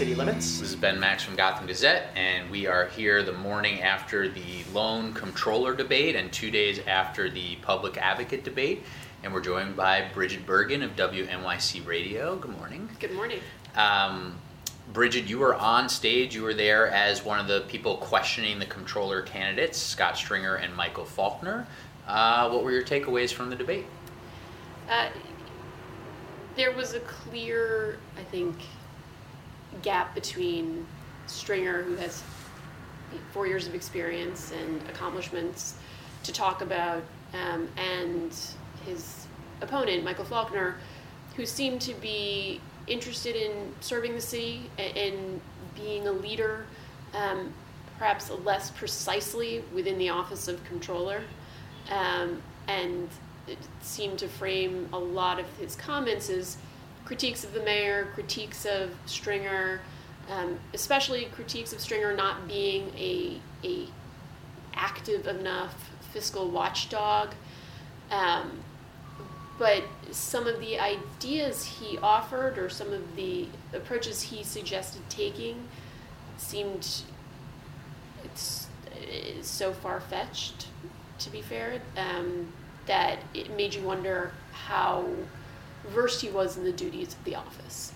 City Limits. This is Ben Max from Gotham Gazette, and we are here the morning after the loan controller debate and two days after the public advocate debate. And we're joined by Brigid Bergin of WNYC Radio. Good morning. Good morning. Um, Brigid, you were on stage. You were there as one of the people questioning the controller candidates, Scott Stringer and Michael Faulkner. Uh, what were your takeaways from the debate? Uh, there was a clear, I think, gap between Stringer, who has four years of experience and accomplishments to talk about, um, and his opponent, Michael Faulkner, who seemed to be interested in serving the city and being a leader, um, perhaps less precisely within the office of controller. Um, and it seemed to frame a lot of his comments as critiques of the mayor, critiques of Stringer, um, especially critiques of Stringer not being a, a active enough fiscal watchdog. Um, but some of the ideas he offered or some of the approaches he suggested taking seemed so far fetched, to be fair, um, that it made you wonder how versed he was in the duties of the office.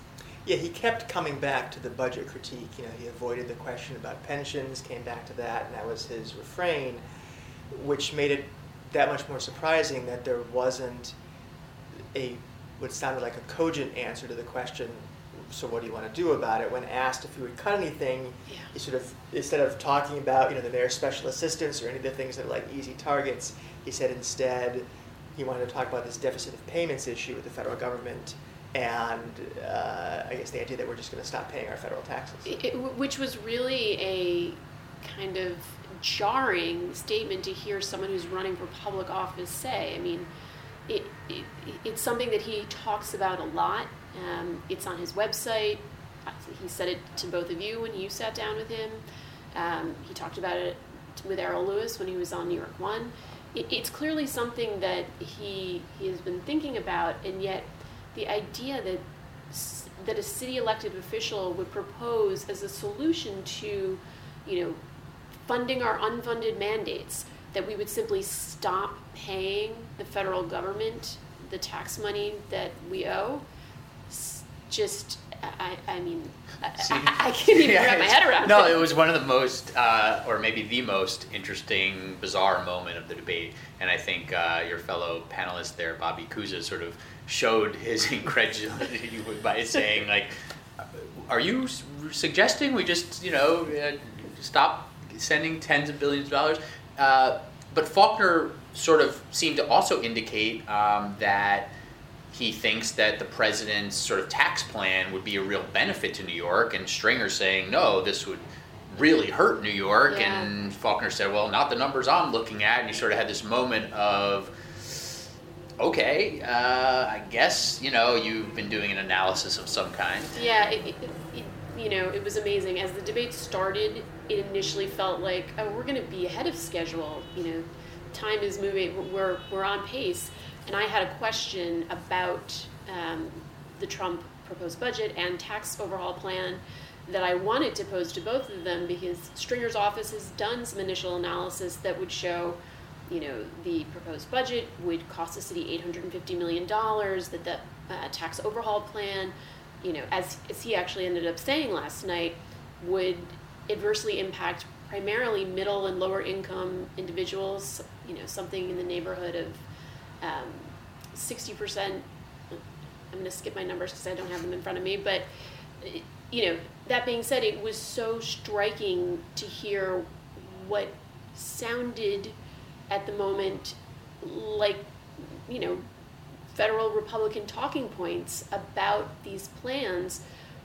Yeah, he kept coming back to the budget critique. You know, he avoided the question about pensions, came back to that, and that was his refrain, which made it that much more surprising that there wasn't a what sounded like a cogent answer to the question. So what do you want to do about it? When asked if he would cut anything, Yeah. he sort of instead of talking about you know the mayor's special assistants or any of the things that are like easy targets, he said instead he wanted to talk about this deficit of payments issue with the federal government and uh, I guess the idea that we're just going to stop paying our federal taxes. It, which was really a kind of jarring statement to hear someone who's running for public office say. I mean, it, it, it's something that he talks about a lot. Um, it's on his website. He said it to both of you when you sat down with him. Um, he talked about it with Errol Louis when he was on New York One. It, it's clearly something that he he has been thinking about, and yet the idea that that a city elected official would propose as a solution to, you know, funding our unfunded mandates, that we would simply stop paying the federal government the tax money that we owe, just, I, I mean, I, See? I, I can't even Yeah, wrap my head around No, it. No, it was one of the most, uh, or maybe the most interesting, bizarre moment of the debate. And I think uh, your fellow panelist there, Bobby Cuza, sort of showed his incredulity by saying, like, are you suggesting we just, you know, uh, stop sending tens of billions of dollars? Uh, but Faulkner sort of seemed to also indicate um, that he thinks that the president's sort of tax plan would be a real benefit to New York, and Stringer saying, no, this would really hurt New York. Yeah. And Faulkner said, well, not the numbers I'm looking at. And you sort of had this moment of, okay, uh, I guess, you know, you've been doing an analysis of some kind. Yeah, it, it, it, you know, it was amazing. As the debate started, it initially felt like, oh, we're going to be ahead of schedule. You know, time is moving. We're we're on pace. And I had a question about um, the Trump proposed budget and tax overhaul plan that I wanted to pose to both of them because Stringer's office has done some initial analysis that would show you know, the proposed budget would cost the city $850 million, that the uh, tax overhaul plan, you know, as, as he actually ended up saying last night, would adversely impact primarily middle and lower income individuals, you know, something in the neighborhood of um, 60%. I'm going to skip my numbers because I don't have them in front of me, but, you know, that being said, it was so striking to hear what sounded at the moment like you know federal republican talking points about these plans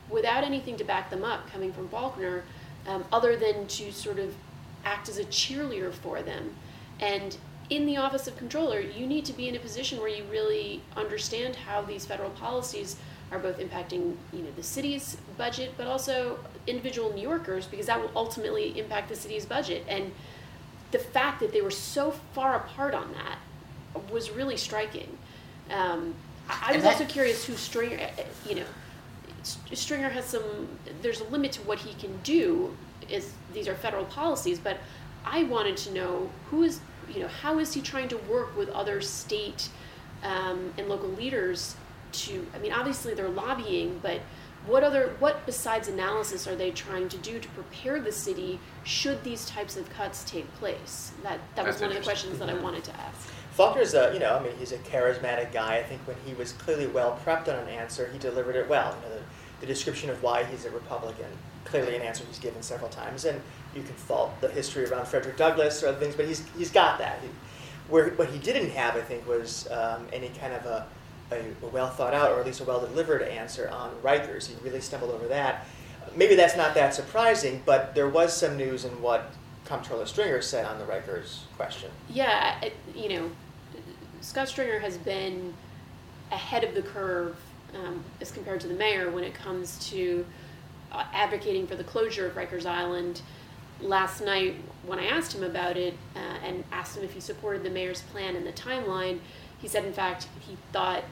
without anything to back them up coming from faulkner um, other than to sort of act as a cheerleader for them and in the office of controller you need to be in a position where you really understand how these federal policies are both impacting you know the city's budget but also individual new yorkers because that will ultimately impact the city's budget and the fact that they were so far apart on that was really striking. Um, I, I was that- also curious who Stringer, uh, uh, you know, Stringer has some. There's a limit to what he can do. Is these are federal policies, but I wanted to know who is you know how is he trying to work with other state um, and local leaders to. I mean, obviously they're lobbying, but what other what besides analysis are they trying to do to prepare the city should these types of cuts take place? That that was That's one of the questions that I wanted to ask. Faulkner's a, you know, I mean, he's a charismatic guy. I think when he was clearly well prepped on an answer, he delivered it well. You know, the, the description of why he's a Republican, clearly an answer he's given several times. And you can fault the history around Frederick Douglass or other things, but he's, he's got that. He, where, what he didn't have, I think, was um, any kind of a, a, a well thought out or at least a well delivered answer on Rikers. He really stumbled over that. Maybe that's not that surprising, but there was some news in what Comptroller Stringer said on the Rikers question. Yeah, it, you know, Scott Stringer has been ahead of the curve um, as compared to the mayor when it comes to uh, advocating for the closure of Rikers Island. Last night, when I asked him about it uh, and asked him if he supported the mayor's plan and the timeline, he said, in fact, he thought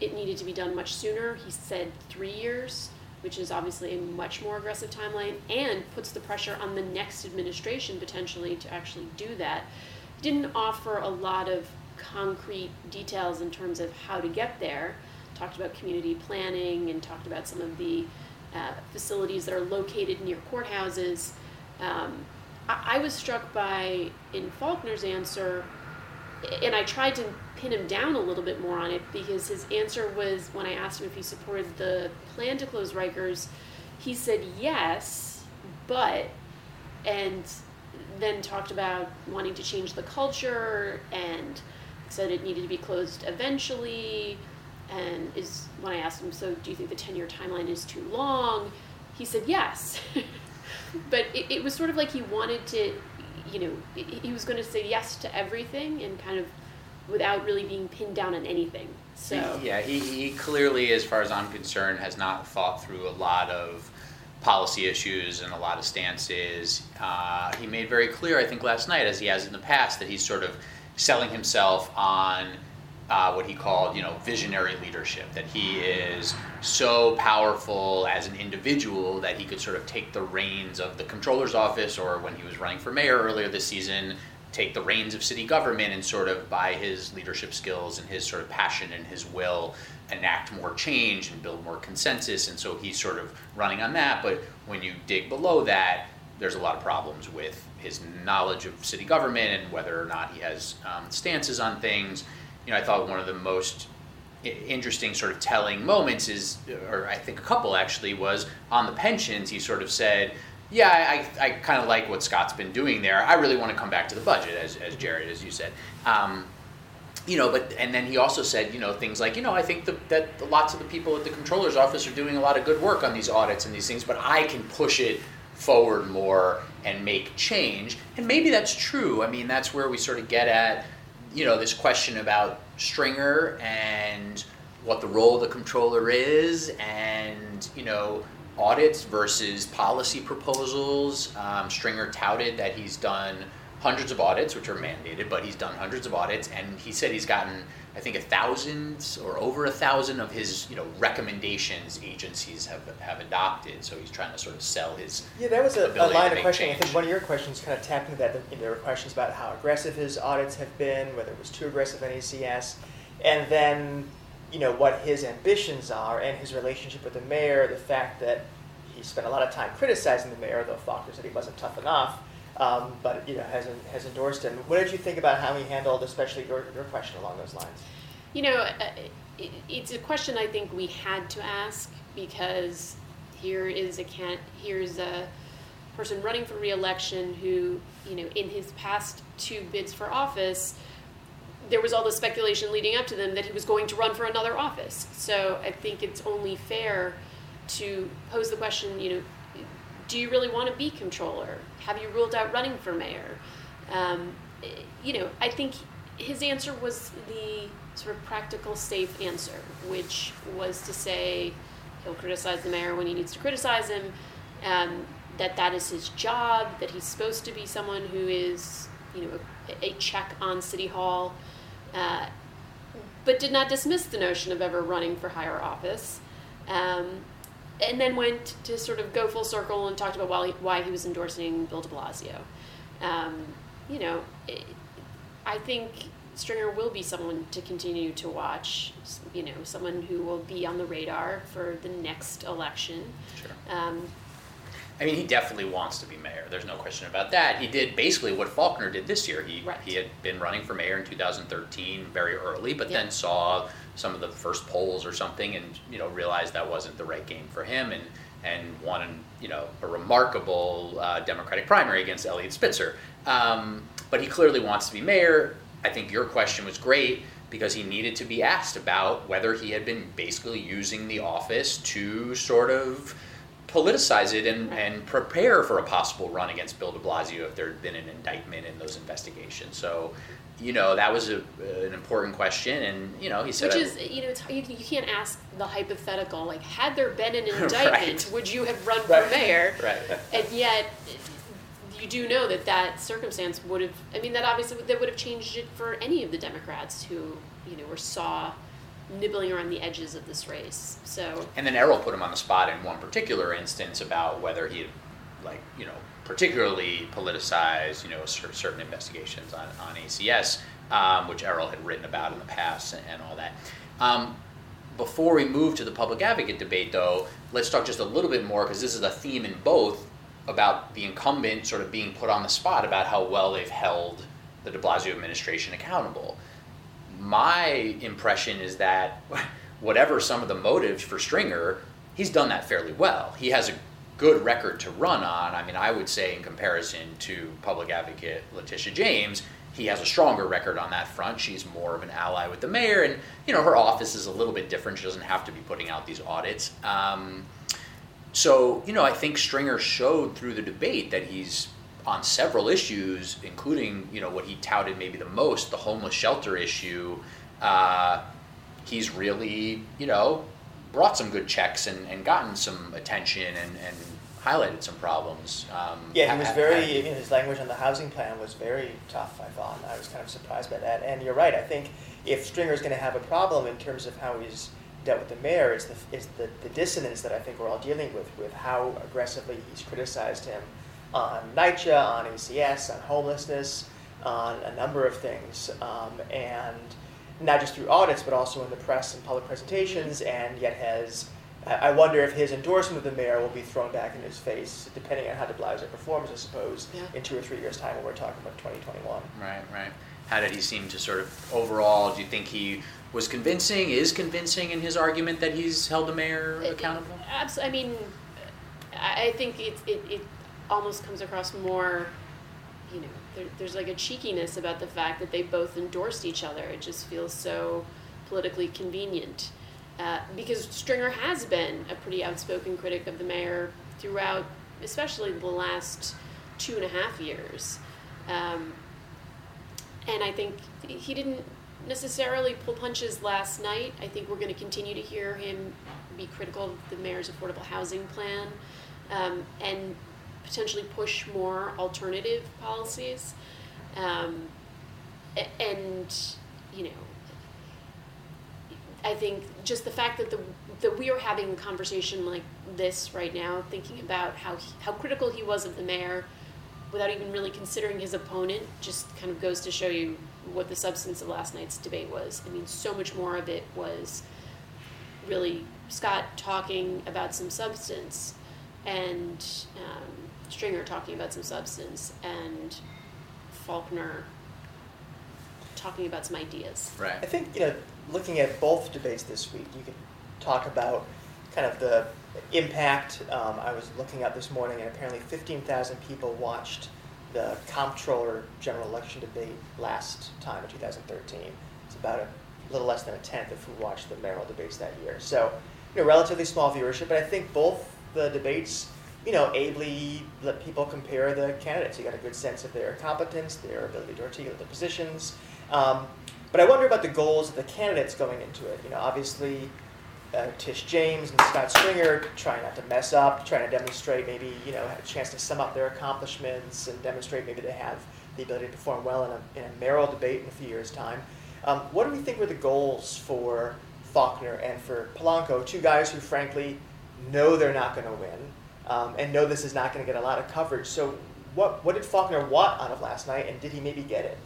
it needed to be done much sooner. He said three years, which is obviously a much more aggressive timeline and puts the pressure on the next administration potentially to actually do that. He didn't offer a lot of concrete details in terms of how to get there. Talked about community planning and talked about some of the uh, facilities that are located near courthouses. Um, I, I was struck by in Faulkner's answer and I tried to pin him down a little bit more on it because his answer was when I asked him if he supported the plan to close Rikers, he said yes, but, and then talked about wanting to change the culture and said it needed to be closed eventually. And is when I asked him, so do you think the 10 year timeline is too long? He said yes. but it, it was sort of like he wanted to you know, he was going to say yes to everything and kind of without really being pinned down on anything. So yeah, he, he clearly, as far as I'm concerned, has not thought through a lot of policy issues and a lot of stances. Uh, he made very clear, I think, last night, as he has in the past, that he's sort of selling himself on uh, what he called, you know, visionary leadership. That he is so powerful as an individual that he could sort of take the reins of the controller's office, or when he was running for mayor earlier this season, take the reins of city government and sort of by his leadership skills and his sort of passion and his will enact more change and build more consensus. And so he's sort of running on that. But when you dig below that, there's a lot of problems with his knowledge of city government and whether or not he has um, stances on things you know, I thought one of the most interesting sort of telling moments is, or I think a couple actually, was on the pensions. He sort of said, "Yeah, I, I kind of like what Scott's been doing there. I really want to come back to the budget, as, as Jared, as you said." Um, you know, but and then he also said, you know, things like, you know, I think the, that lots of the people at the controller's office are doing a lot of good work on these audits and these things, but I can push it forward more and make change. And maybe that's true. I mean, that's where we sort of get at you know this question about Stringer and what the role of the controller is, and you know audits versus policy proposals. Um, Stringer touted that he's done hundreds of audits, which are mandated, but he's done hundreds of audits, and he said he's gotten I think a thousand or over a thousand of his you know recommendations agencies have have adopted. So he's trying to sort of sell his Yeah, that was a, a line of questioning. I think one of your questions kind of tapped into that. There were questions about how aggressive his audits have been, whether it was too aggressive in ACS, and then you know what his ambitions are and his relationship with the mayor. The fact that he spent a lot of time criticizing the mayor, though Faulkner said he wasn't tough enough, um, but you know has has endorsed him. What did you think about how he handled, especially your, your question along those lines? You know, uh, it, it's a question I think we had to ask because here is a can here's a person running for reelection who, you know, in his past two bids for office, there was all the speculation leading up to them that he was going to run for another office. So I think it's only fair to pose the question, you know, do you really want to be controller? Have you ruled out running for mayor? Um, you know, I think his answer was the sort of practical, safe answer, which was to say he'll criticize the mayor when he needs to criticize him, um, that that is his job, that he's supposed to be someone who is, you know, a, a check on City Hall, uh, but did not dismiss the notion of ever running for higher office. Um, and then went to sort of go full circle and talked about why he, why he was endorsing Bill de Blasio. Um, you know, it, I think Stringer will be someone to continue to watch. You know, someone who will be on the radar for the next election. Sure. Um, I mean, he definitely wants to be mayor. There's no question about that. He did basically what Faulkner did this year. He Right. he had been running for mayor in 2013 very early, but Yeah. then saw some of the first polls or something, and you know realized that wasn't the right game for him, and and won you know a remarkable uh, Democratic primary against Eliot Spitzer. Um, but he clearly wants to be mayor. I think your question was great because he needed to be asked about whether he had been basically using the office to sort of politicize it and, and prepare for a possible run against Bill de Blasio if there had been an indictment in those investigations. So, you know, that was a, an important question. And, you know, he said, Which is, you know, it's, you, you can't ask the hypothetical, like, had there been an indictment, Right. would you have run Right. for mayor? Right. And yet, you do know that that circumstance would have, I mean, that obviously, that would have changed it for any of the Democrats who, you know, were saw nibbling around the edges of this race. So, And then Errol put him on the spot in one particular instance about whether he had, like, you know, particularly politicized, you know, certain investigations on, on ACS, um, which Errol had written about in the past and, and all that. Um, before we move to the public advocate debate, though, let's talk just a little bit more because this is a theme in both about the incumbent sort of being put on the spot about how well they've held the de Blasio administration accountable my impression is that whatever some of the motives for Stringer, he's done that fairly well. He has a good record to run on. I mean, I would say in comparison to public advocate Letitia James, he has a stronger record on that front. She's more of an ally with the mayor, and you know her office is a little bit different. She doesn't have to be putting out these audits. Um, so you know, I think Stringer showed through the debate that he's on several issues, including you know what he touted maybe the most, the homeless shelter issue. Uh, he's really you know brought some good checks and, and gotten some attention and, and highlighted some problems. Um, Yeah, he was very, ha- you know, his language on the housing plan was very tough, I thought. I was kind of surprised by that. And you're right, I think if Stringer's going to have a problem in terms of how he's dealt with the mayor, is the, is the, the dissonance that I think we're all dealing with, with how aggressively he's criticized him on NYCHA, on ACS, on homelessness, on a number of things. Um, and not just through audits, but also in the press and public presentations, and yet has I I wonder if his endorsement of the mayor will be thrown back in his face, depending on how de Blasio performs, I suppose, Yeah. in two or three years' time when we're talking about 2021. Right, right. How did he seem to sort of overall? Do you think he was convincing? Is convincing in his argument that he's held the mayor accountable? Abs- I mean, I I think it, it, it almost comes across more, you know, there, there's like a cheekiness about the fact that they both endorsed each other. It just feels so politically convenient. Uh, because Stringer has been a pretty outspoken critic of the mayor throughout, especially the last two and a half years. Um, and I think he didn't necessarily pull punches last night. I think we're going to continue to hear him be critical of the mayor's affordable housing plan um, and potentially push more alternative policies. Um, and, you know, I think just the fact that the that we are having a conversation like this right now, thinking about how he, how critical he was of the mayor, without even really considering his opponent, just kind of goes to show you what the substance of last night's debate was. I mean, so much more of it was really Scott talking about some substance, and um, Stringer talking about some substance, and Faulkner talking about some ideas. Right. I think, you know, looking at both debates this week, you could talk about kind of the impact. Um, I was looking up this morning, and apparently 15,000 people watched the comptroller general election debate last time in 2013. It's about a little less than a tenth of who watched the mayoral debates that year. So, you know, relatively small viewership, but I think both the debates, you know, ably let people compare the candidates. You got a good sense of their competence, their ability to articulate their positions. Um, but I wonder about the goals of the candidates going into it. You know, obviously, uh, Tish James and Scott Stringer trying not to mess up, trying to demonstrate maybe you know have a chance to sum up their accomplishments and demonstrate maybe they have the ability to perform well in a, in a mayoral debate in a few years' time. Um, what do we think were the goals for Faulkner and for Polanco, two guys who frankly know they're not going to win, um, and know this is not going to get a lot of coverage. So, what what did Faulkner want out of last night, and did he maybe get it?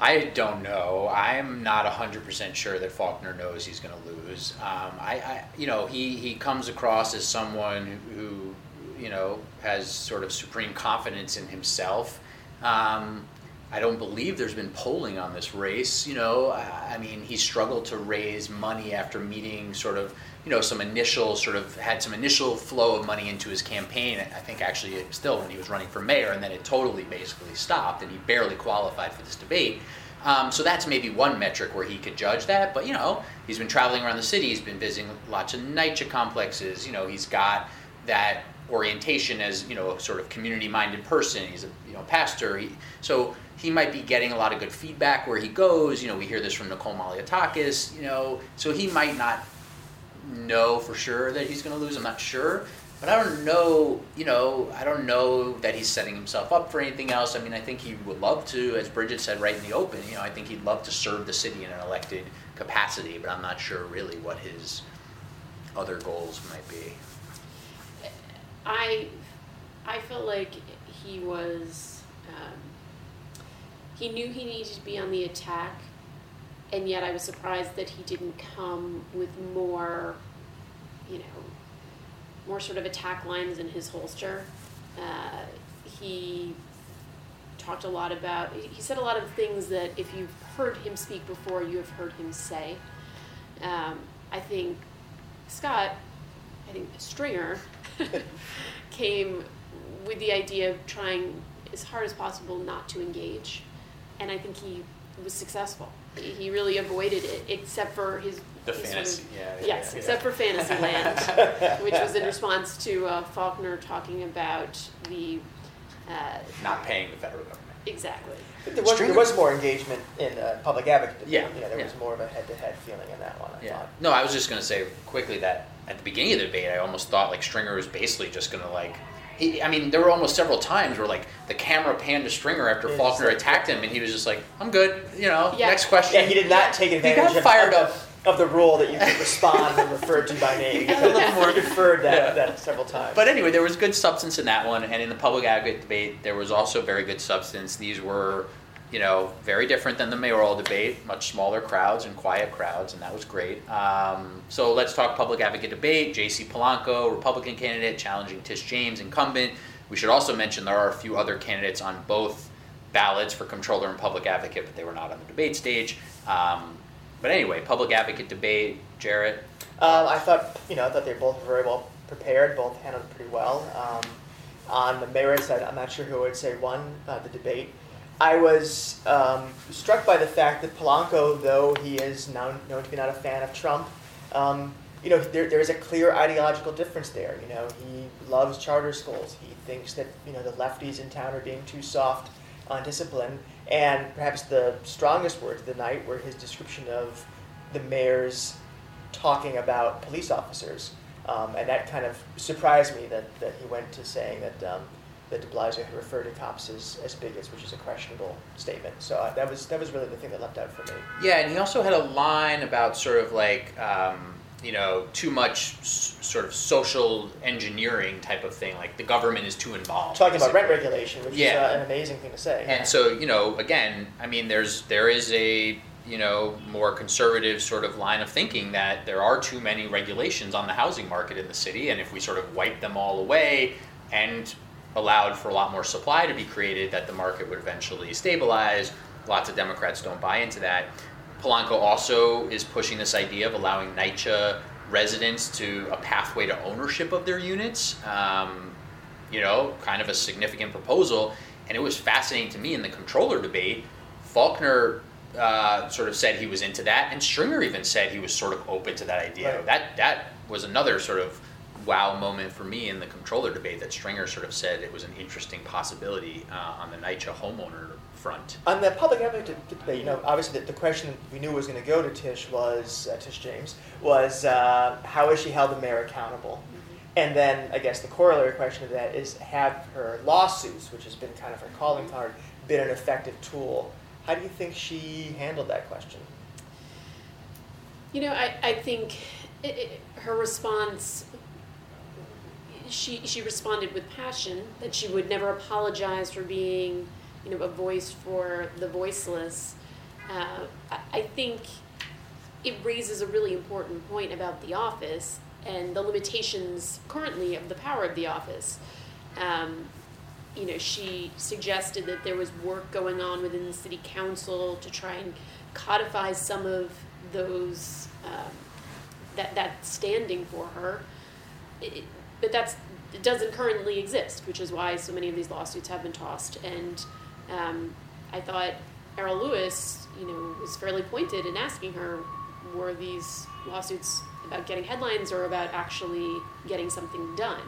I don't know. I'm not 100% sure that Faulkner knows he's going to lose. Um, I, I, you know, he, he comes across as someone who, you know, has sort of supreme confidence in himself. Um, I don't believe there's been polling on this race. You know, I mean, he struggled to raise money after meeting sort of you know some initial sort of had some initial flow of money into his campaign. I think actually still when he was running for mayor, and then it totally basically stopped, and he barely qualified for this debate. Um, so that's maybe one metric where he could judge that. But you know, he's been traveling around the city. He's been visiting lots of NYCHA complexes. You know, he's got that orientation as you know a sort of community-minded person. He's a you know pastor. He, so he might be getting a lot of good feedback where he goes. You know, we hear this from Nicole Malliotakis. You know, so he might not know for sure that he's going to lose. I'm not sure, but I don't know. You know, I don't know that he's setting himself up for anything else. I mean, I think he would love to, as Brigid said right in the open. You know, I think he'd love to serve the city in an elected capacity, but I'm not sure really what his other goals might be. I, I felt like he was. Um, he knew he needed to be on the attack and yet I was surprised that he didn't come with more, you know, more sort of attack lines in his holster. Uh, he talked a lot about, he said a lot of things that if you've heard him speak before, you have heard him say. Um, I think Scott, I think Stringer, came with the idea of trying as hard as possible not to engage. And I think he was successful he really avoided it, except for his. The his fantasy, sort of, yeah, yeah, Yes, yeah. except for Fantasyland, which was in response to uh, Faulkner talking about the. Uh, Not paying the federal government. exactly. But there was, there was more engagement in uh, public advocate. Yeah, You know, there yeah. was more of a head-to-head feeling in that one. I Yeah. thought. No, I was just going to say quickly that at the beginning of the debate, I almost thought like Stringer was basically just going to like. He, I mean, there were almost several times where like the camera panned to Stringer after Yeah, Faulkner like- attacked him, and he was just like, "I'm good," you know. Yeah. Next question. Yeah, he did not take advantage. He advantage got fired of, up. of the rule that you could respond when referred to by name. got a little more- He deferred that, Yeah. that several times. But anyway, there was good substance in that one, and in the public advocate debate, there was also very good substance. These were, you know, very different than the mayoral debate, much smaller crowds and quiet crowds, and that was great. Um, so let's talk public advocate debate. J.C. Polanco, Republican candidate, challenging Tish James, incumbent. We should also mention there are a few other candidates on both ballots for controller and public advocate, but they were not on the debate stage. Um, but anyway, public advocate debate, Jarrett. Um, I thought, you know, I thought they were both very well prepared, both handled pretty well. Um, on the mayor's side, I'm not sure who would say won uh, the debate. I was um, struck by the fact that Polanco, though he is known, known to be not a fan of Trump, um, you know, there, there is a clear ideological difference there. You know, he loves charter schools. He thinks that, you know, the lefties in town are being too soft on discipline. And perhaps the strongest words of the night were his description of the mayor's talking about police officers. Um, and that kind of surprised me that, that he went to saying that, um, that de Blasio had referred to cops as, as bigots, which is a questionable statement. So uh, that, was, that was really the thing that leapt out for me. Yeah, and he also had a line about sort of like, um, you know, too much s- sort of social engineering type of thing. Like the government is too involved. Talking about rent regulation, which Yeah. is uh, an amazing thing to say. And so, you know, again, I mean, there's there is a you know more conservative sort of line of thinking that there are too many regulations on the housing market in the city, and if we sort of wipe them all away and allowed for a lot more supply to be created, that the market would eventually stabilize. Lots of Democrats don't buy into that. Polanco also is pushing this idea of allowing NYCHA residents to a pathway to ownership of their units. Um, you know, kind of a significant proposal. And it was fascinating to me in the controller debate. Faulkner uh, sort of said he was into that, and Stringer even said he was sort of open to that idea. Right. That that was another sort of wow moment for me in the controller debate. That Stringer sort of said it was an interesting possibility uh, on the NYCHA homeowner front. On the public advocate debate, you know, obviously the, the question we knew was going to go to Tish was uh, Tish James was uh, how is she held the mayor accountable? And then I guess the corollary question of that is have her lawsuits, which has been kind of her calling card, been an effective tool? How do you think she handled that question? You know, I, I think it, it, her response she she responded with passion that she would never apologize for being, you know, a voice for the voiceless. Uh, I, I think it raises a really important point about the office and the limitations currently of the power of the office. Um, you know, she suggested that there was work going on within the city council to try and codify some of those um, that that standing for her. It, but that's it doesn't currently exist, which is why so many of these lawsuits have been tossed. And um, I thought Errol Louis, you know, was fairly pointed in asking her, were these lawsuits about getting headlines or about actually getting something done?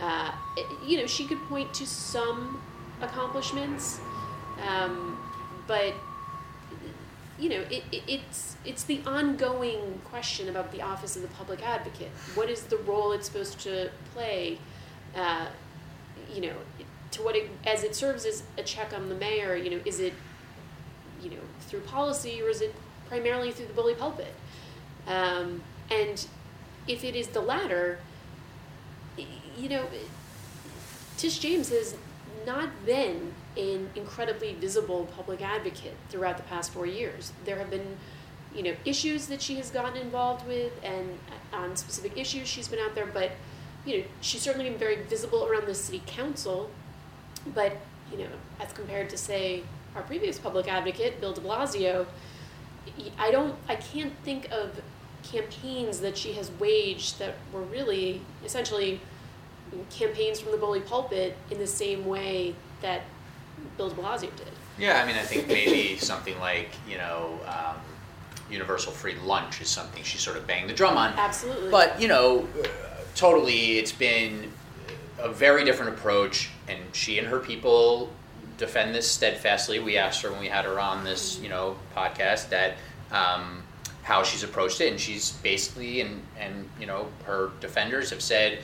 Uh, it, you know, she could point to some accomplishments, um, but you know, it, it, it's it's the ongoing question about the office of the public advocate. What is the role it's supposed to play? Uh, you know, to what it, as it serves as a check on the mayor. You know, is it you know through policy or is it primarily through the bully pulpit? Um, and if it is the latter, you know, Tish James has not been an incredibly visible public advocate throughout the past four years. There have been, you know, issues that she has gotten involved with, and uh, on specific issues she's been out there. But, you know, she's certainly been very visible around the city council. But, you know, as compared to say our previous public advocate, Bill De Blasio, I don't, I can't think of campaigns that she has waged that were really essentially campaigns from the bully pulpit in the same way that Bill de Blasio did. Yeah, I mean, I think maybe something like, you know, um, universal free lunch is something she sort of banged the drum on. Absolutely. But, you know, totally, it's been a very different approach, and she and her people defend this steadfastly. We asked her when we had her on this, you know, podcast that um, how she's approached it, and she's basically, and and you know, her defenders have said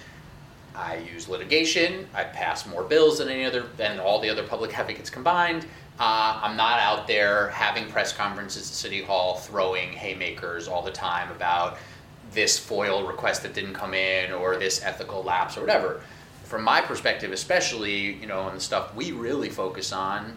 I use litigation. I pass more bills than any other than all the other public advocates combined. Uh, I'm not out there having press conferences at City Hall throwing haymakers all the time about this FOIL request that didn't come in or this ethical lapse or whatever. From my perspective, especially, you know, and the stuff we really focus on,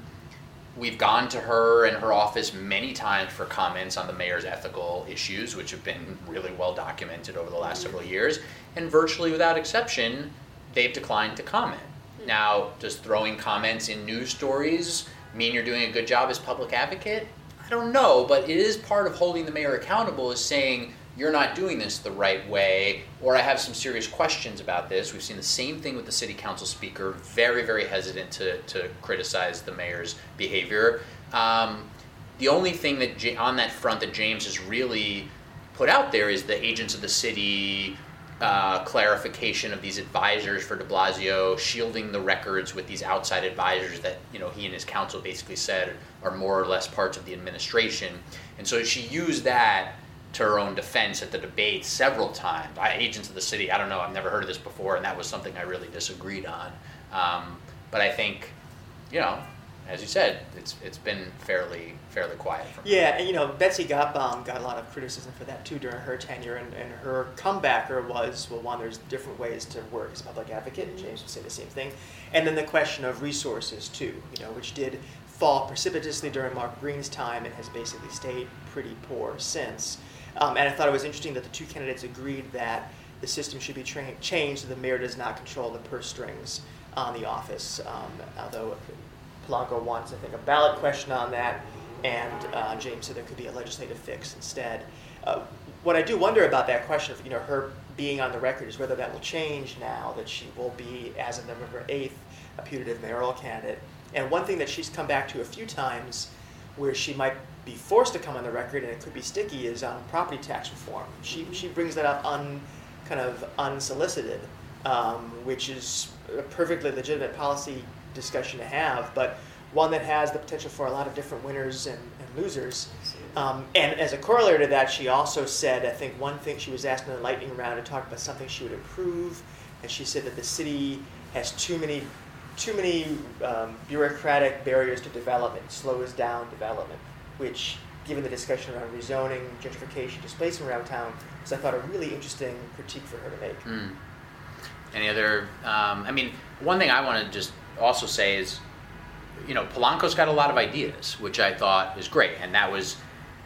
we've gone to her and her office many times for comments on the mayor's ethical issues, which have been really well documented over the last several years and virtually without exception, they've declined to comment. Now, does throwing comments in news stories mean you're doing a good job as public advocate? I don't know, but it is part of holding the mayor accountable is saying you're not doing this the right way, or I have some serious questions about this. We've seen the same thing with the city council speaker, very, very hesitant to, to criticize the mayor's behavior. Um, the only thing that J- on that front that James has really put out there is the agents of the city uh, clarification of these advisors for De Blasio, shielding the records with these outside advisors that you know he and his council basically said are more or less parts of the administration, and so she used that to her own defense at the debate several times. I, agents of the city, I don't know, I've never heard of this before, and that was something I really disagreed on. Um, but I think, you know, as you said, it's it's been fairly fairly quiet. Yeah, and you know Betsy Gotbaum got a lot of criticism for that too during her tenure, and, and her comebacker was well, one, there's different ways to work as a public advocate, and James would say the same thing, and then the question of resources too, you know, which did fall precipitously during Mark Green's time and has basically stayed pretty poor since. Um, and I thought it was interesting that the two candidates agreed that the system should be tra- changed so the mayor does not control the purse strings on the office, um, although Polanco wants, I think, a ballot question on that, and uh, James said there could be a legislative fix instead. Uh, what I do wonder about that question of you know her being on the record is whether that will change now that she will be, as of November 8th, a putative mayoral candidate. And one thing that she's come back to a few times where she might be forced to come on the record and it could be sticky is on property tax reform. She, she brings that up un, kind of unsolicited, um, which is a perfectly legitimate policy discussion to have, but one that has the potential for a lot of different winners and, and losers. Um, and as a corollary to that, she also said, I think one thing she was asked in the lightning round to talk about something she would improve, and she said that the city has too many, too many um, bureaucratic barriers to development, slows down development, which, given the discussion around rezoning, gentrification, displacement around town, was I thought a really interesting critique for her to make. Mm. Any other? Um, I mean, one thing I want to just also say is, you know, Polanco's got a lot of ideas, which I thought was great, and that was,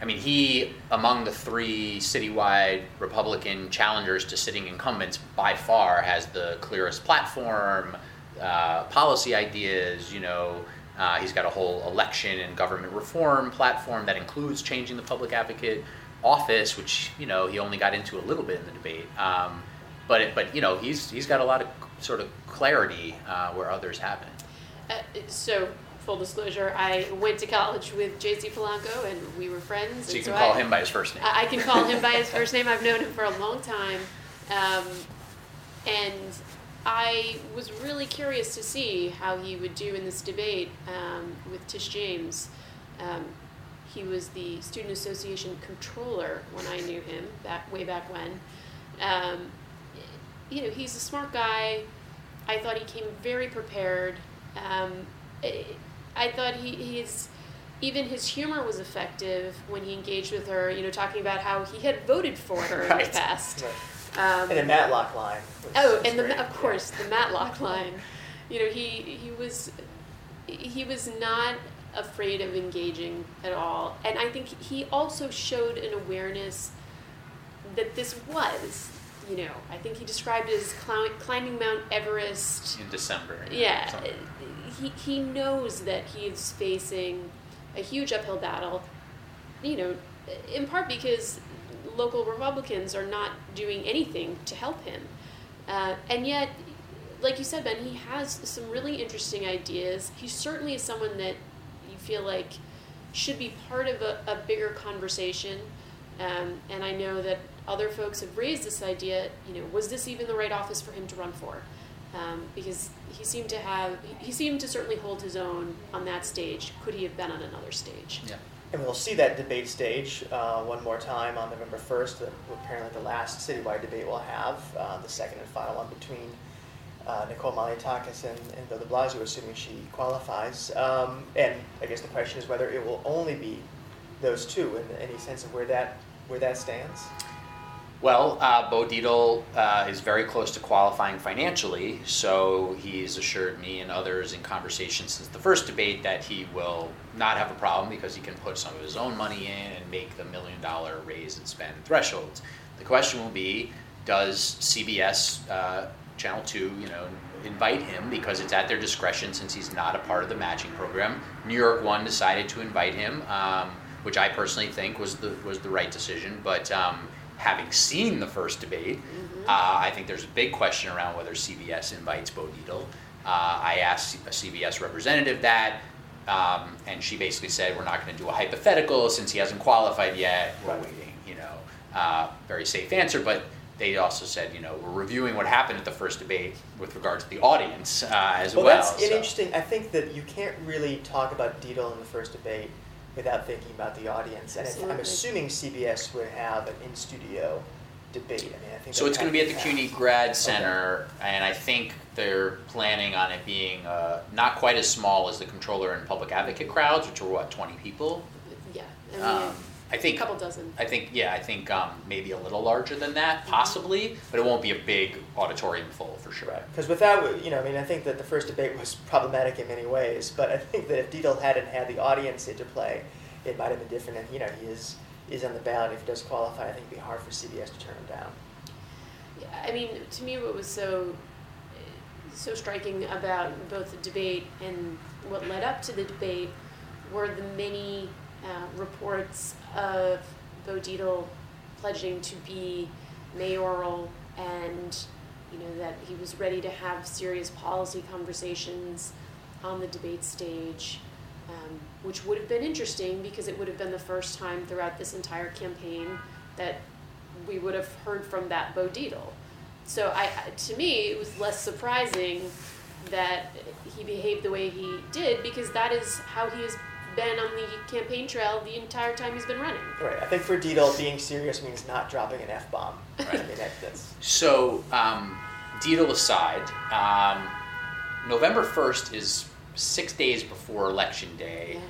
I mean, he among the three citywide Republican challengers to sitting incumbents by far has the clearest platform, uh, policy ideas. You know, uh, he's got a whole election and government reform platform that includes changing the public advocate office, which you know he only got into a little bit in the debate. Um, but it, but you know he's he's got a lot of sort of clarity uh, where others haven't. Uh, so, full disclosure, I went to college with J.C. Polanco, and we were friends. So you can so call I, him by his first name. I I can call him by his first name. I've known him for a long time, um, and I was really curious to see how he would do in this debate um, with Tish James. Um, he was the student association controller when I knew him back way back when. Um, you know, he's a smart guy. I thought he came very prepared. Um, I, I thought he, he's even his humor was effective when he engaged with her. You know, talking about how he had voted for her in the past. Right. Um, And the Matlock line. was- Oh, was and the great, of yeah. course the Matlock line. You know, he he was he was not afraid of engaging at all, and I think he also showed an awareness that this was. You know, I think he described it as climbing Mount Everest. in December. Yeah, something. he he knows that he is facing a huge uphill battle. You know, in part because local Republicans are not doing anything to help him, uh, and yet, like you said, Ben, he has some really interesting ideas. He certainly is someone that you feel like should be part of a, a bigger conversation. Um, and I know that other folks have raised this idea. You know, was this even the right office for him to run for? um, because he seemed to have he seemed to certainly hold his own on that stage. Could he have been on another stage? Yeah. And we'll see that debate stage uh, one more time on November 1st, the, apparently the last citywide debate we'll have, uh, the second and final one between uh, Nicole Malliotakis and, and Bill de Blasio, assuming she qualifies. Um, and I guess the question is whether it will only be those two, and any sense of where that, where that stands? Well, uh, Bo Dietl uh, is very close to qualifying financially, so he's assured me and others in conversations since the first debate that he will not have a problem because he can put some of his own money in and make the million dollar raise and spend thresholds. The question will be, does CBS uh, Channel 2, you know, invite him because it's at their discretion since he's not a part of the matching program. New York One decided to invite him, um, which I personally think was the was the right decision. But um, having seen the first debate, uh, I think there's a big question around whether CBS invites Bo. Uh, I asked a CBS representative that, um, and she basically said, "We're not going to do a hypothetical since he hasn't qualified yet. We're Right. waiting." You know, uh, very safe answer, but. They also said, you know, we're reviewing what happened at the first debate with regard to the audience uh, as well. Well, that's so- interesting. I think that you can't really talk about Dietl in the first debate without thinking about the audience. And if, I'm assuming CBS would have an in studio debate. I mean, I think So it's going to be at the CUNY has. Grad Center, and I think they're planning on it being uh, not quite as small as the controller and public advocate crowds, which were what 20 people. Yeah, I mean, Um, I a think. A couple dozen. I think yeah, I think um, maybe a little larger than that, possibly, but it won't be a big auditorium full for sure. Right. Because without, you know, I mean, I think that the first debate was problematic in many ways, but I think that if Dietl hadn't had the audience interplay, it might have been different. And you know, he is is on the ballot. If he does qualify, I think it'd be hard for CBS to turn him down. Yeah, I mean, to me, what was so so striking about both the debate and what led up to the debate were the many uh, reports of Bo pledging to be mayoral and you know that he was ready to have serious policy conversations on the debate stage, um, which would have been interesting because it would have been the first time throughout this entire campaign that we would have heard from that Bo. So I, I- to me, it was less surprising that he behaved the way he did because that is how he has been on the campaign trail the entire time he's been running. Right. I think for Dietl, being serious means not dropping an f bomb. Right. I mean, that, that's So, um, Dietl aside, um, November 1st is six days before Election Day.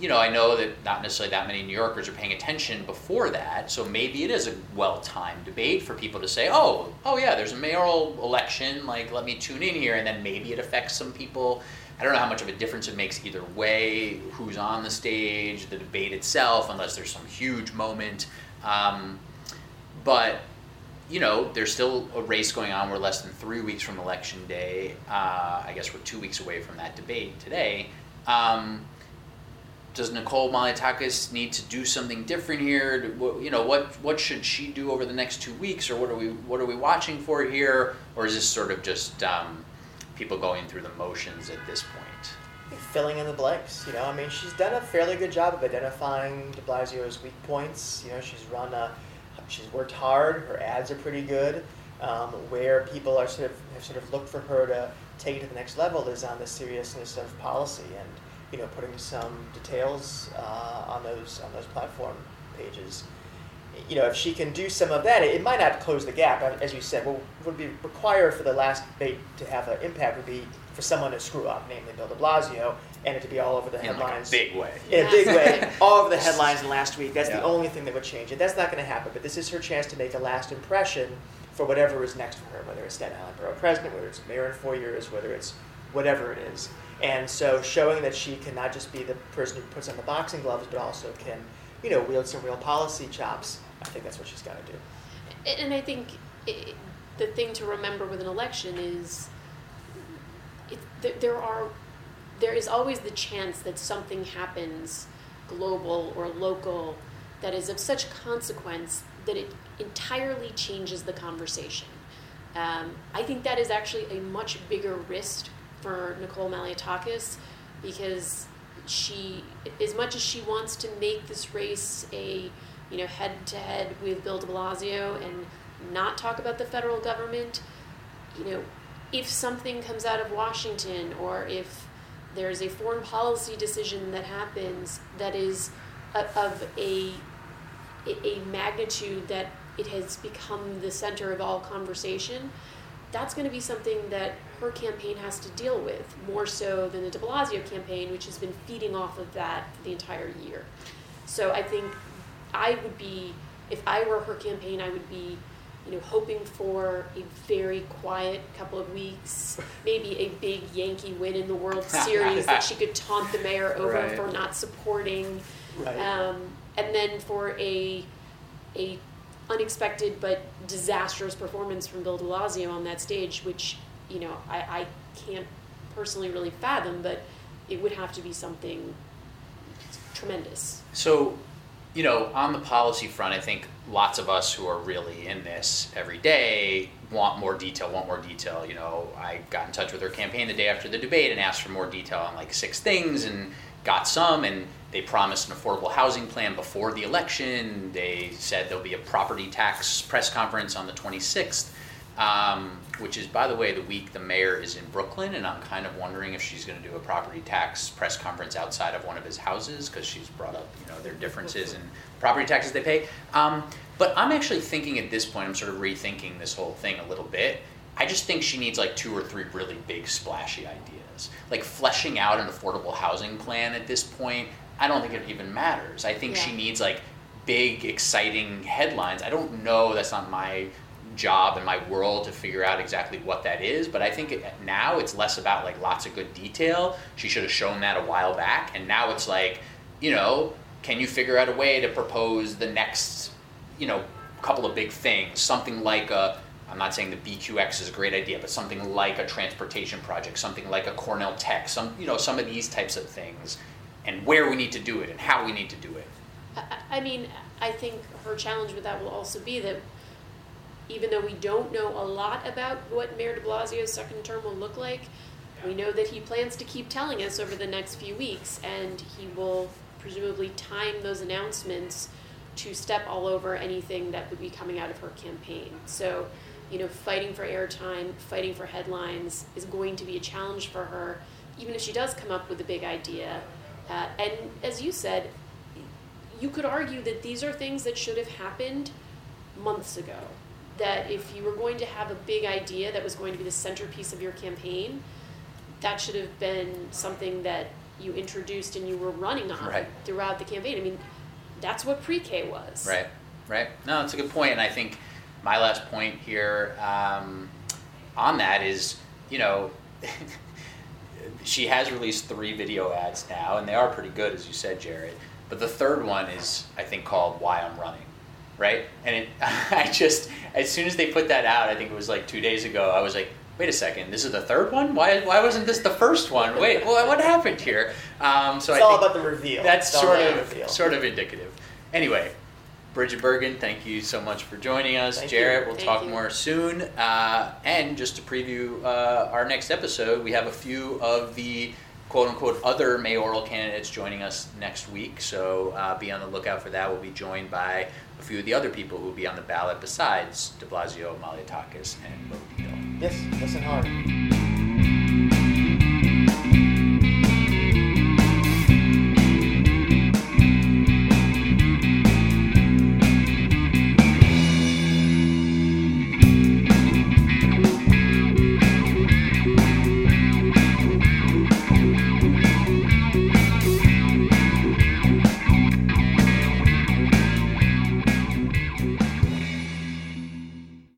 you know, I know that not necessarily that many New Yorkers are paying attention before that, so maybe it is a well-timed debate for people to say, "Oh, oh yeah, there's a mayoral election. Like, let me tune in here," and then maybe it affects some people. I don't know how much of a difference it makes either way, who's on the stage, the debate itself, unless there's some huge moment. Um, but you know, there's still a race going on. We're less than three weeks from election day. Uh, I guess we're two weeks away from that debate today. Um, does Nicole Malliotakis need to do something different here? You know, what what should she do over the next two weeks, or what are we what are we watching for here, or is this sort of just um, people going through the motions at this point? Filling in the blanks, you know. I mean, she's done a fairly good job of identifying De Blasio's weak points. You know, she's run a, she's worked hard. Her ads are pretty good. Um, where people are sort of have sort of looked for her to take it to the next level is on the seriousness of policy and you know, putting some details uh, on those on those platform pages. You know, if she can do some of that, it, it might not close the gap. As you said, what would be required for the last debate to have an impact would be for someone to screw up, namely Bill De Blasio, and it to be all over the in headlines. Like a big way. In a big way, all over the headlines last week. That's Yeah. the only thing that would change it. That's not going to happen. But this is her chance to make a last impression for whatever is next for her, whether it's Staten Island Borough President, whether it's mayor in four years, whether it's whatever it is. And so showing that she can not just be the person who puts on the boxing gloves, but also can, you know, wield some real policy chops. I think that's what she's got to do. And I think i the thing to remember with an election is it, th- there are there is always the chance that something happens global or local that is of such consequence that it entirely changes the conversation. Um, I think that is actually a much bigger risk for Nicole Malliotakis because she, as much as she wants to make this race a, you know, head to head with Bill De Blasio and not talk about the federal government, you know, if something comes out of Washington or if there's a foreign policy decision that happens that is of a, a magnitude that it has become the center of all conversation, that's going to be something that her campaign has to deal with more so than the De Blasio campaign, which has been feeding off of that the entire year. So I think I would be, if I were her campaign, I would be, you know, hoping for a very quiet couple of weeks, maybe a big Yankee win in the World Series that she could taunt the mayor over Right. for not supporting, Right. um, and then for a a unexpected but disastrous performance from Bill De Blasio on that stage, which you know I, I can't personally really fathom, but it would have to be something tremendous. So, you know, on the policy front, I think lots of us who are really in this every day want more detail, want more detail. You know, I got in touch with her campaign the day after the debate and asked for more detail on like six things and got some and they promised an affordable housing plan before the election. They said there'll be a property tax press conference on the 26th, um, which is, by the way, the week the mayor is in Brooklyn, and I'm kind of wondering if she's going to do a property tax press conference outside of one of his houses because she's brought up, you know, their differences in property taxes they pay. Um, but I'm actually thinking at this point, I'm sort of rethinking this whole thing a little bit. I just think she needs like two or three really big splashy ideas. Like fleshing out an affordable housing plan at this point, I don't think it even matters. I think she needs like big, exciting headlines. I don't know, that's not my job and my world to figure out exactly what that is, but I think now it's less about like lots of good detail. She should have shown that a while back, and now it's like, you know, can you figure out a way to propose the next, you know, couple of big things? Something like a, I'm not saying the BQX is a great idea, but something like a transportation project, something like a Cornell Tech, some, you know, some of these types of things, and where we need to do it and how we need to do it. I mean, I think her challenge with that will also be that even though we don't know a lot about what Mayor de Blasio's second term will look like, we know that he plans to keep telling us over the next few weeks, and he will presumably time those announcements to step all over anything that would be coming out of her campaign. So, you know, fighting for airtime, fighting for headlines is going to be a challenge for her, even if she does come up with a big idea. Uh, and as you said, you could argue that these are things that should have happened months ago. That if you were going to have a big idea that was going to be the centerpiece of your campaign, that should have been something that you introduced and you were running on Right. throughout the campaign. I mean, that's what pre-K was. Right, right. No, it's a good point, and I think my last point here um, on that is, you know, she has released three video ads now, and they are pretty good, as you said, Jared. But the third one is, I think, called "Why I'm Running," right? And it, I just, as soon as they put that out, I think it was like two days ago. I was like, wait a second, this is the third one. Why, why wasn't this the first one? Wait, well, what happened here? Um, so it's I all think about the reveal. that's It's sort of reveal. sort of indicative. Anyway, Brigid Bergin, thank you so much for joining us. Thank Jarrett, you. we'll Thank talk you. more soon. Uh, and just to preview uh, our next episode, we have a few of the quote unquote other mayoral candidates joining us next week. So uh, be on the lookout for that. We'll be joined by a few of the other people who will be on the ballot besides de Blasio, Malliotakis, and Bo Dietl. Yes, listen hard.